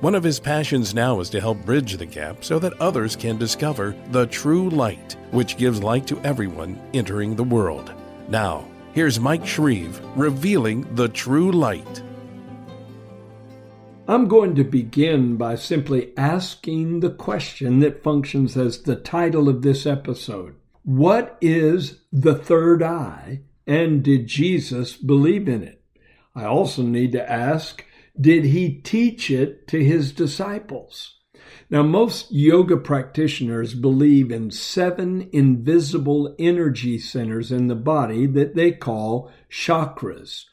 One of his passions now is to help bridge the gap so that others can discover the true light, which gives light to everyone entering the world. Now, here's Mike Shreve revealing the true light. I'm going to begin by simply asking the question that functions as the title of this episode What is the third eye, and did Jesus believe in it? I also need to ask did he teach it to his disciples? Now, most yoga practitioners believe in seven invisible energy centers in the body that they call chakras.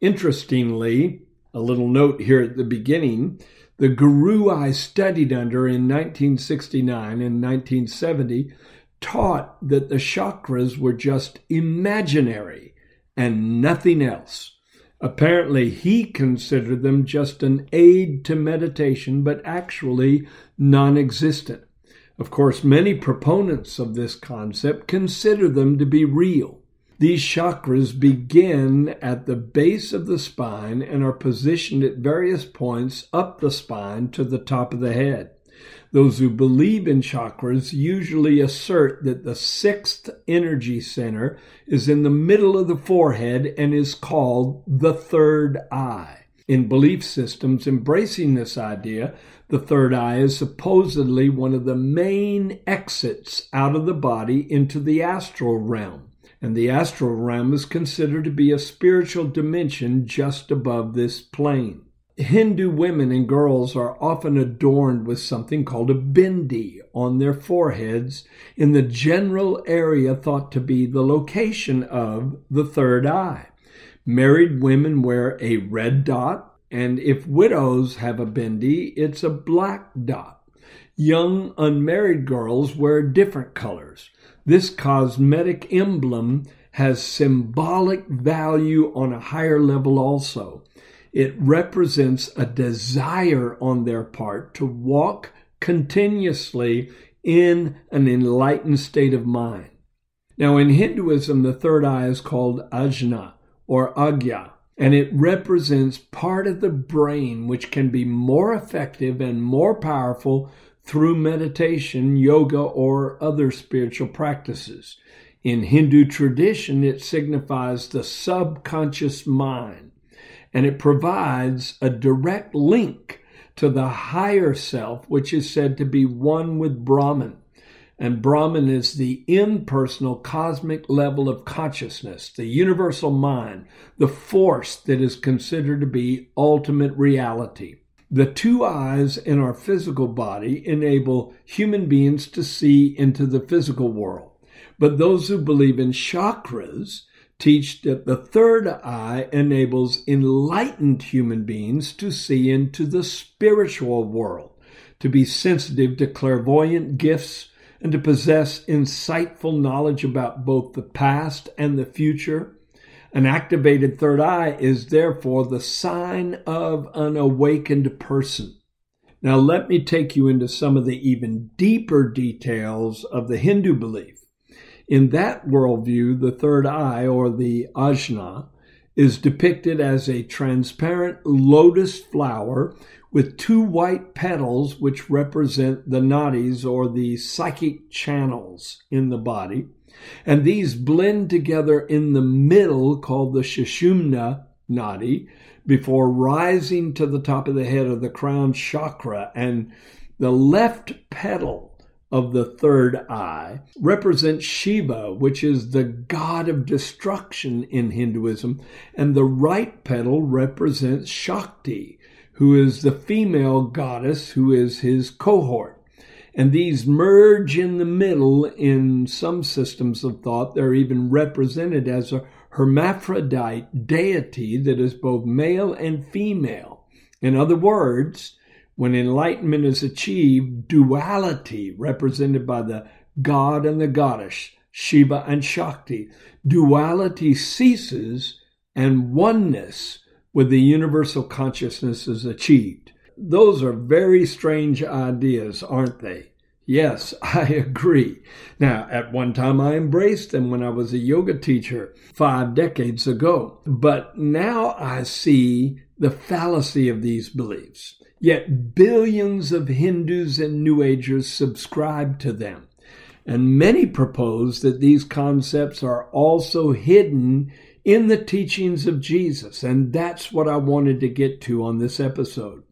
Interestingly, a little note here at the beginning the guru I studied under in 1969 and 1970 taught that the chakras were just imaginary and nothing else. Apparently, he considered them just an aid to meditation, but actually non existent. Of course, many proponents of this concept consider them to be real. These chakras begin at the base of the spine and are positioned at various points up the spine to the top of the head. Those who believe in chakras usually assert that the sixth energy center is in the middle of the forehead and is called the third eye. In belief systems embracing this idea, the third eye is supposedly one of the main exits out of the body into the astral realm. And the astral realm is considered to be a spiritual dimension just above this plane. Hindu women and girls are often adorned with something called a bindi on their foreheads in the general area thought to be the location of the third eye. Married women wear a red dot, and if widows have a bindi, it's a black dot. Young unmarried girls wear different colors. This cosmetic emblem has symbolic value on a higher level also. It represents a desire on their part to walk continuously in an enlightened state of mind. Now, in Hinduism, the third eye is called ajna or agya, and it represents part of the brain which can be more effective and more powerful through meditation, yoga, or other spiritual practices. In Hindu tradition, it signifies the subconscious mind and it provides a direct link to the higher self, which is said to be one with Brahman. And Brahman is the impersonal cosmic level of consciousness, the universal mind, the force that is considered to be ultimate reality. The two eyes in our physical body enable human beings to see into the physical world. But those who believe in chakras teach that the third eye enables enlightened human beings to see into the spiritual world, to be sensitive to clairvoyant gifts, and to possess insightful knowledge about both the past and the future. An activated third eye is therefore the sign of an awakened person. Now, let me take you into some of the even deeper details of the Hindu belief. In that worldview, the third eye, or the ajna, is depicted as a transparent lotus flower with two white petals, which represent the nadis or the psychic channels in the body. And these blend together in the middle, called the Sushumna nadi, before rising to the top of the head of the crown chakra. And the left petal of the third eye represents Shiva, which is the god of destruction in Hinduism, and the right petal represents Shakti, who is the female goddess who is his cohort. And these merge in the middle in some systems of thought. They're even represented as a hermaphrodite deity that is both male and female. In other words, when enlightenment is achieved, duality, represented by the god and the goddess, Shiva and Shakti. Duality ceases and oneness with the universal consciousness is achieved. Those are very strange ideas, aren't they? Yes, I agree. Now, at one time I embraced them when I was a yoga teacher five decades ago, but now I see the fallacy of these beliefs. Yet billions of Hindus and New Agers subscribe to them. And many propose that these concepts are also hidden in the teachings of Jesus. And that's what I wanted to get to on this episode.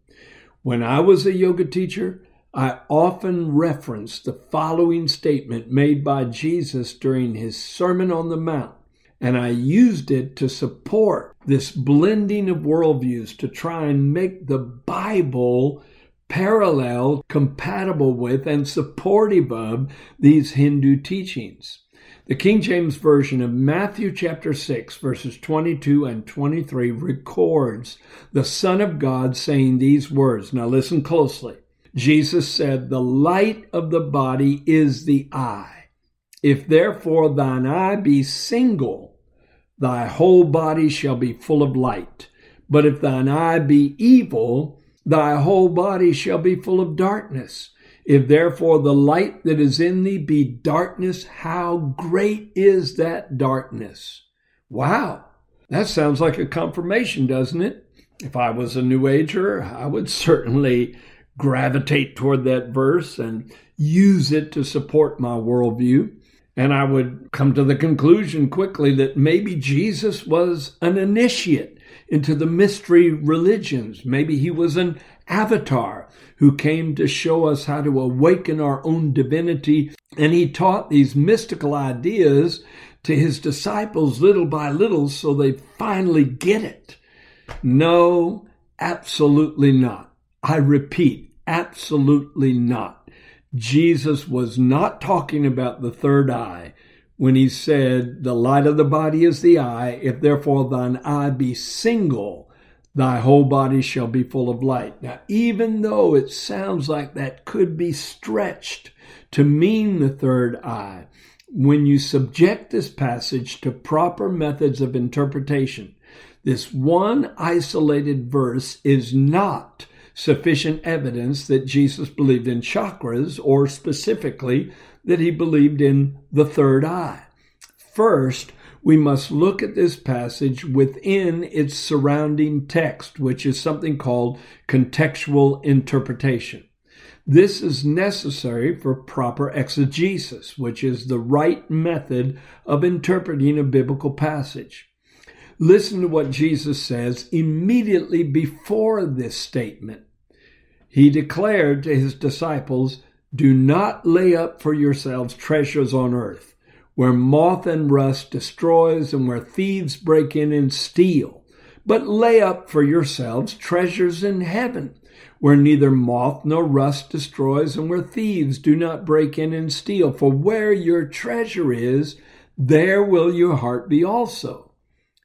When I was a yoga teacher, I often reference the following statement made by Jesus during his Sermon on the Mount, and I used it to support this blending of worldviews to try and make the Bible parallel, compatible with, and supportive of these Hindu teachings. The King James Version of Matthew chapter 6, verses 22 and 23 records the Son of God saying these words. Now listen closely. Jesus said, The light of the body is the eye. If therefore thine eye be single, thy whole body shall be full of light. But if thine eye be evil, thy whole body shall be full of darkness. If therefore the light that is in thee be darkness, how great is that darkness? Wow, that sounds like a confirmation, doesn't it? If I was a New Ager, I would certainly gravitate toward that verse and use it to support my worldview. And I would come to the conclusion quickly that maybe Jesus was an initiate into the mystery religions. Maybe he was an avatar who came to show us how to awaken our own divinity. And he taught these mystical ideas to his disciples little by little so they finally get it. No, absolutely not. I repeat, absolutely not. Jesus was not talking about the third eye when he said, The light of the body is the eye. If therefore thine eye be single, thy whole body shall be full of light. Now, even though it sounds like that could be stretched to mean the third eye, when you subject this passage to proper methods of interpretation, this one isolated verse is not sufficient evidence that Jesus believed in chakras or specifically that he believed in the third eye. First, we must look at this passage within its surrounding text, which is something called contextual interpretation. This is necessary for proper exegesis, which is the right method of interpreting a biblical passage. Listen to what Jesus says immediately before this statement. He declared to his disciples, Do not lay up for yourselves treasures on earth, where moth and rust destroys and where thieves break in and steal, but lay up for yourselves treasures in heaven, where neither moth nor rust destroys and where thieves do not break in and steal. For where your treasure is, there will your heart be also.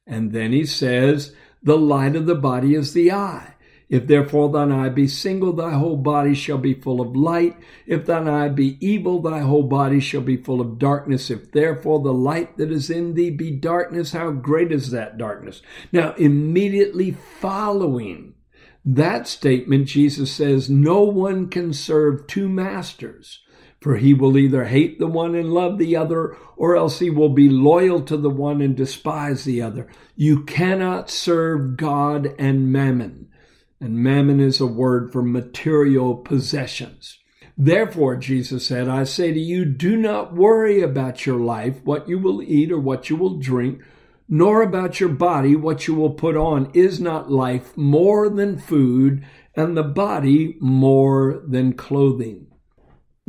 And then he says, The light of the body is the eye. If therefore thine eye be single, thy whole body shall be full of light. If thine eye be evil, thy whole body shall be full of darkness. If therefore the light that is in thee be darkness, how great is that darkness? Now, immediately following that statement, Jesus says, No one can serve two masters. For he will either hate the one and love the other, or else he will be loyal to the one and despise the other. You cannot serve God and mammon. And mammon is a word for material possessions. Therefore, Jesus said, I say to you, do not worry about your life, what you will eat or what you will drink, nor about your body, what you will put on. Is not life more than food, and the body more than clothing?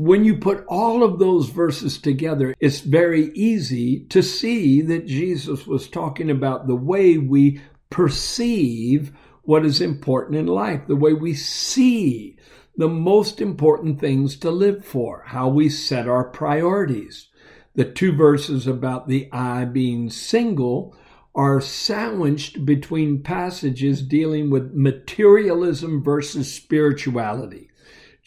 When you put all of those verses together, it's very easy to see that Jesus was talking about the way we perceive what is important in life, the way we see the most important things to live for, how we set our priorities. The two verses about the eye being single are sandwiched between passages dealing with materialism versus spirituality.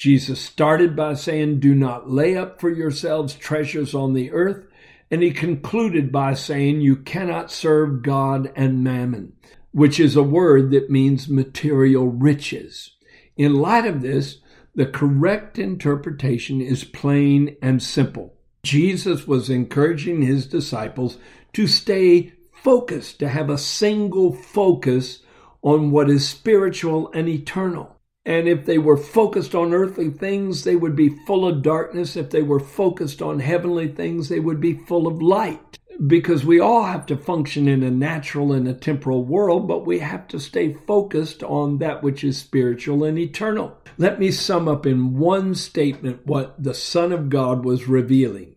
Jesus started by saying, Do not lay up for yourselves treasures on the earth. And he concluded by saying, You cannot serve God and mammon, which is a word that means material riches. In light of this, the correct interpretation is plain and simple. Jesus was encouraging his disciples to stay focused, to have a single focus on what is spiritual and eternal. And if they were focused on earthly things, they would be full of darkness. If they were focused on heavenly things, they would be full of light. Because we all have to function in a natural and a temporal world, but we have to stay focused on that which is spiritual and eternal. Let me sum up in one statement what the Son of God was revealing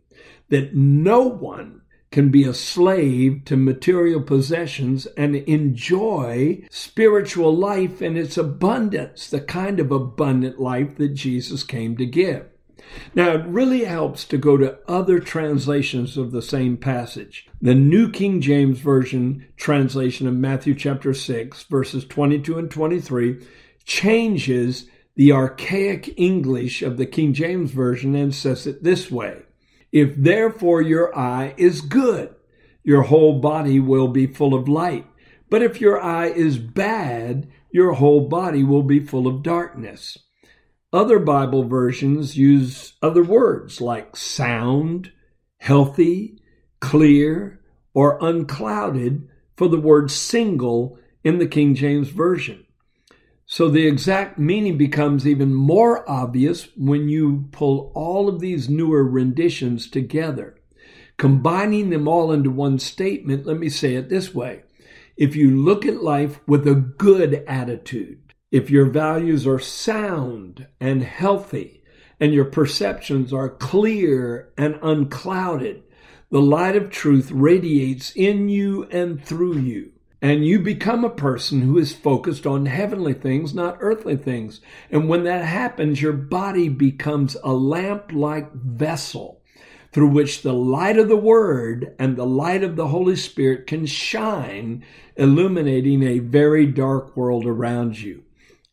that no one can be a slave to material possessions and enjoy spiritual life in its abundance, the kind of abundant life that Jesus came to give. Now, it really helps to go to other translations of the same passage. The New King James Version translation of Matthew chapter 6, verses 22 and 23, changes the archaic English of the King James Version and says it this way if therefore your eye is good, your whole body will be full of light. But if your eye is bad, your whole body will be full of darkness. Other Bible versions use other words like sound, healthy, clear, or unclouded for the word single in the King James Version. So the exact meaning becomes even more obvious when you pull all of these newer renditions together. Combining them all into one statement, let me say it this way. If you look at life with a good attitude, if your values are sound and healthy, and your perceptions are clear and unclouded, the light of truth radiates in you and through you and you become a person who is focused on heavenly things, not earthly things. And when that happens, your body becomes a lamp like vessel through which the light of the Word and the light of the Holy Spirit can shine, illuminating a very dark world around you.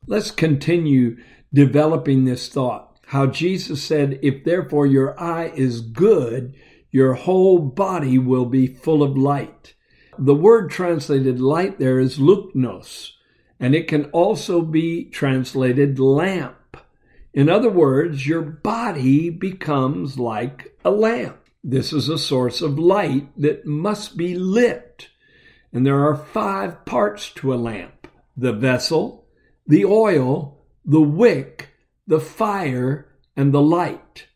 Let's continue developing this thought. How Jesus said, If therefore your eye is good, your whole body will be full of light. The word translated light there is luknos, and it can also be translated lamp. In other words, your body becomes like a lamp. This is a source of light that must be lit. And there are five parts to a lamp the vessel, the oil, the wick, the fire, and the light.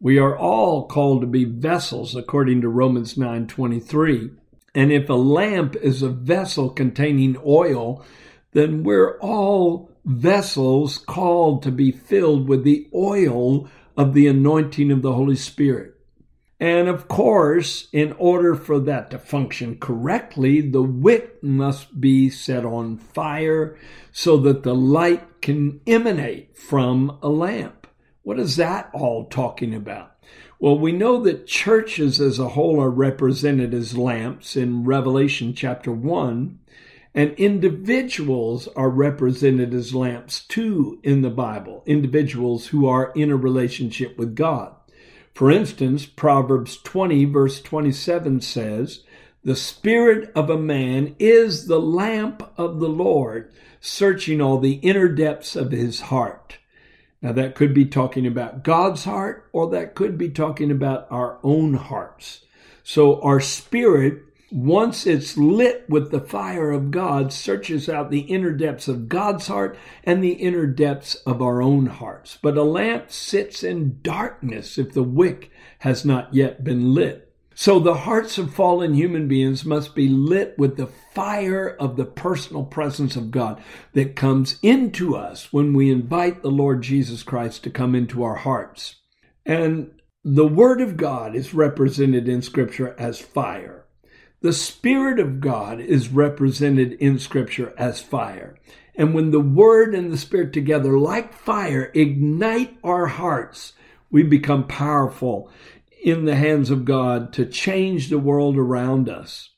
We are all called to be vessels according to Romans 9:23. And if a lamp is a vessel containing oil, then we're all vessels called to be filled with the oil of the anointing of the Holy Spirit. And of course, in order for that to function correctly, the wick must be set on fire so that the light can emanate from a lamp. What is that all talking about? Well, we know that churches as a whole are represented as lamps in Revelation chapter 1, and individuals are represented as lamps too in the Bible, individuals who are in a relationship with God. For instance, Proverbs 20, verse 27 says, The spirit of a man is the lamp of the Lord, searching all the inner depths of his heart. Now, that could be talking about God's heart, or that could be talking about our own hearts. So, our spirit, once it's lit with the fire of God, searches out the inner depths of God's heart and the inner depths of our own hearts. But a lamp sits in darkness if the wick has not yet been lit. So the hearts of fallen human beings must be lit with the fire of the personal presence of God that comes into us when we invite the Lord Jesus Christ to come into our hearts. And the Word of God is represented in Scripture as fire. The Spirit of God is represented in Scripture as fire. And when the Word and the Spirit together, like fire, ignite our hearts, we become powerful in the hands of God to change the world around us.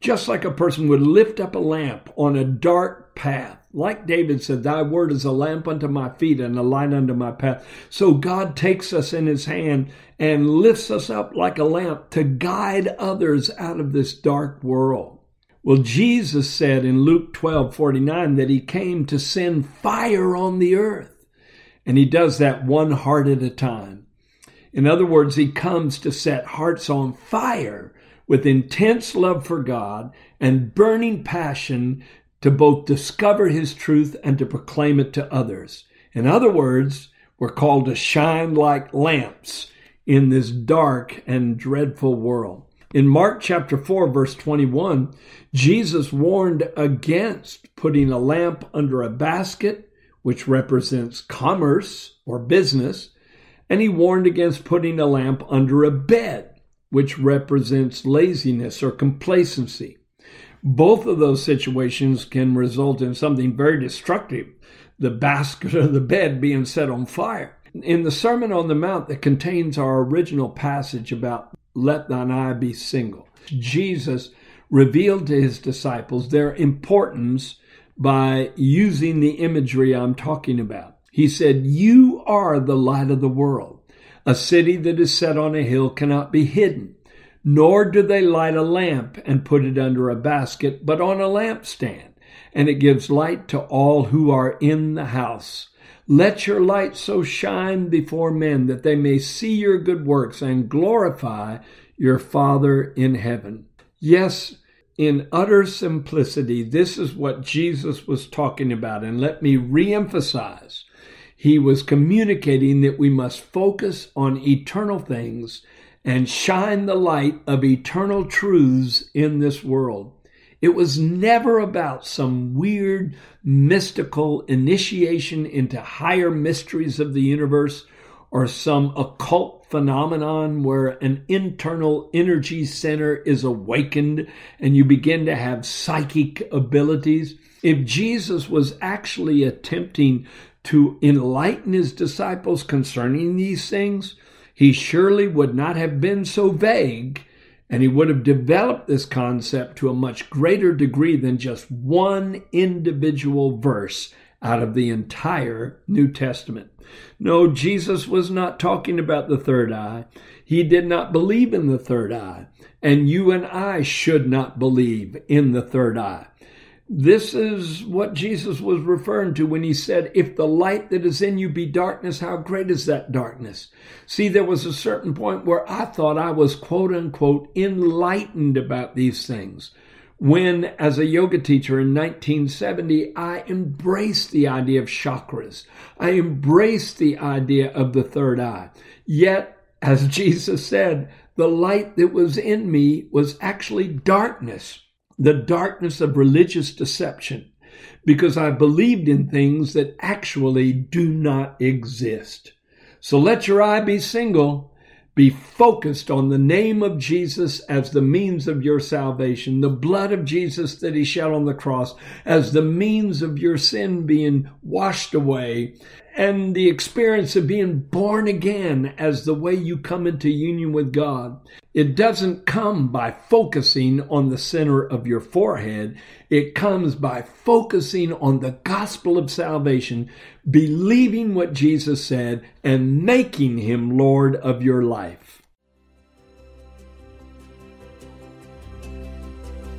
Just like a person would lift up a lamp on a dark path, Like David said, Thy word is a lamp unto my feet and a light unto my path. So God takes us in his hand and lifts us up like a lamp to guide others out of this dark world. Well, Jesus said in Luke 12 49 that he came to send fire on the earth. And he does that one heart at a time. In other words, he comes to set hearts on fire with intense love for God and burning passion to both discover his truth and to proclaim it to others. In other words, we're called to shine like lamps in this dark and dreadful world. In Mark chapter 4, verse 21, Jesus warned against putting a lamp under a basket, which represents commerce or business, and he warned against putting a lamp under a bed, which represents laziness or complacency. Both of those situations can result in something very destructive the basket or the bed being set on fire. In the Sermon on the Mount that contains our original passage about let thine eye be single, Jesus revealed to his disciples their importance by using the imagery I'm talking about. He said, You are the light of the world. A city that is set on a hill cannot be hidden. Nor do they light a lamp and put it under a basket, but on a lampstand, and it gives light to all who are in the house. Let your light so shine before men that they may see your good works and glorify your Father in heaven. Yes, in utter simplicity, this is what Jesus was talking about. And let me reemphasize he was communicating that we must focus on eternal things and shine the light of eternal truths in this world. It was never about some weird mystical initiation into higher mysteries of the universe or some occult phenomenon where an internal energy center is awakened and you begin to have psychic abilities. If Jesus was actually attempting to enlighten his disciples concerning these things, he surely would not have been so vague, and he would have developed this concept to a much greater degree than just one individual verse out of the entire New Testament. No, Jesus was not talking about the third eye. He did not believe in the third eye, and you and I should not believe in the third eye. This is what Jesus was referring to when he said, If the light that is in you be darkness, how great is that darkness? See, there was a certain point where I thought I was quote unquote enlightened about these things. When, as a yoga teacher in 1970, I embraced the idea of chakras. I embraced the idea of the third eye. Yet, as Jesus said, the light that was in me was actually darkness the darkness of religious deception because I believed in things that actually do not exist. So let your eye be single. Be focused on the name of Jesus as the means of your salvation, the blood of Jesus that he shed on the cross as the means of your sin being washed away, and the experience of being born again as the way you come into union with God. It doesn't come by focusing on the center of your forehead. It comes by focusing on the gospel of salvation, believing what Jesus said, and making him Lord of your life.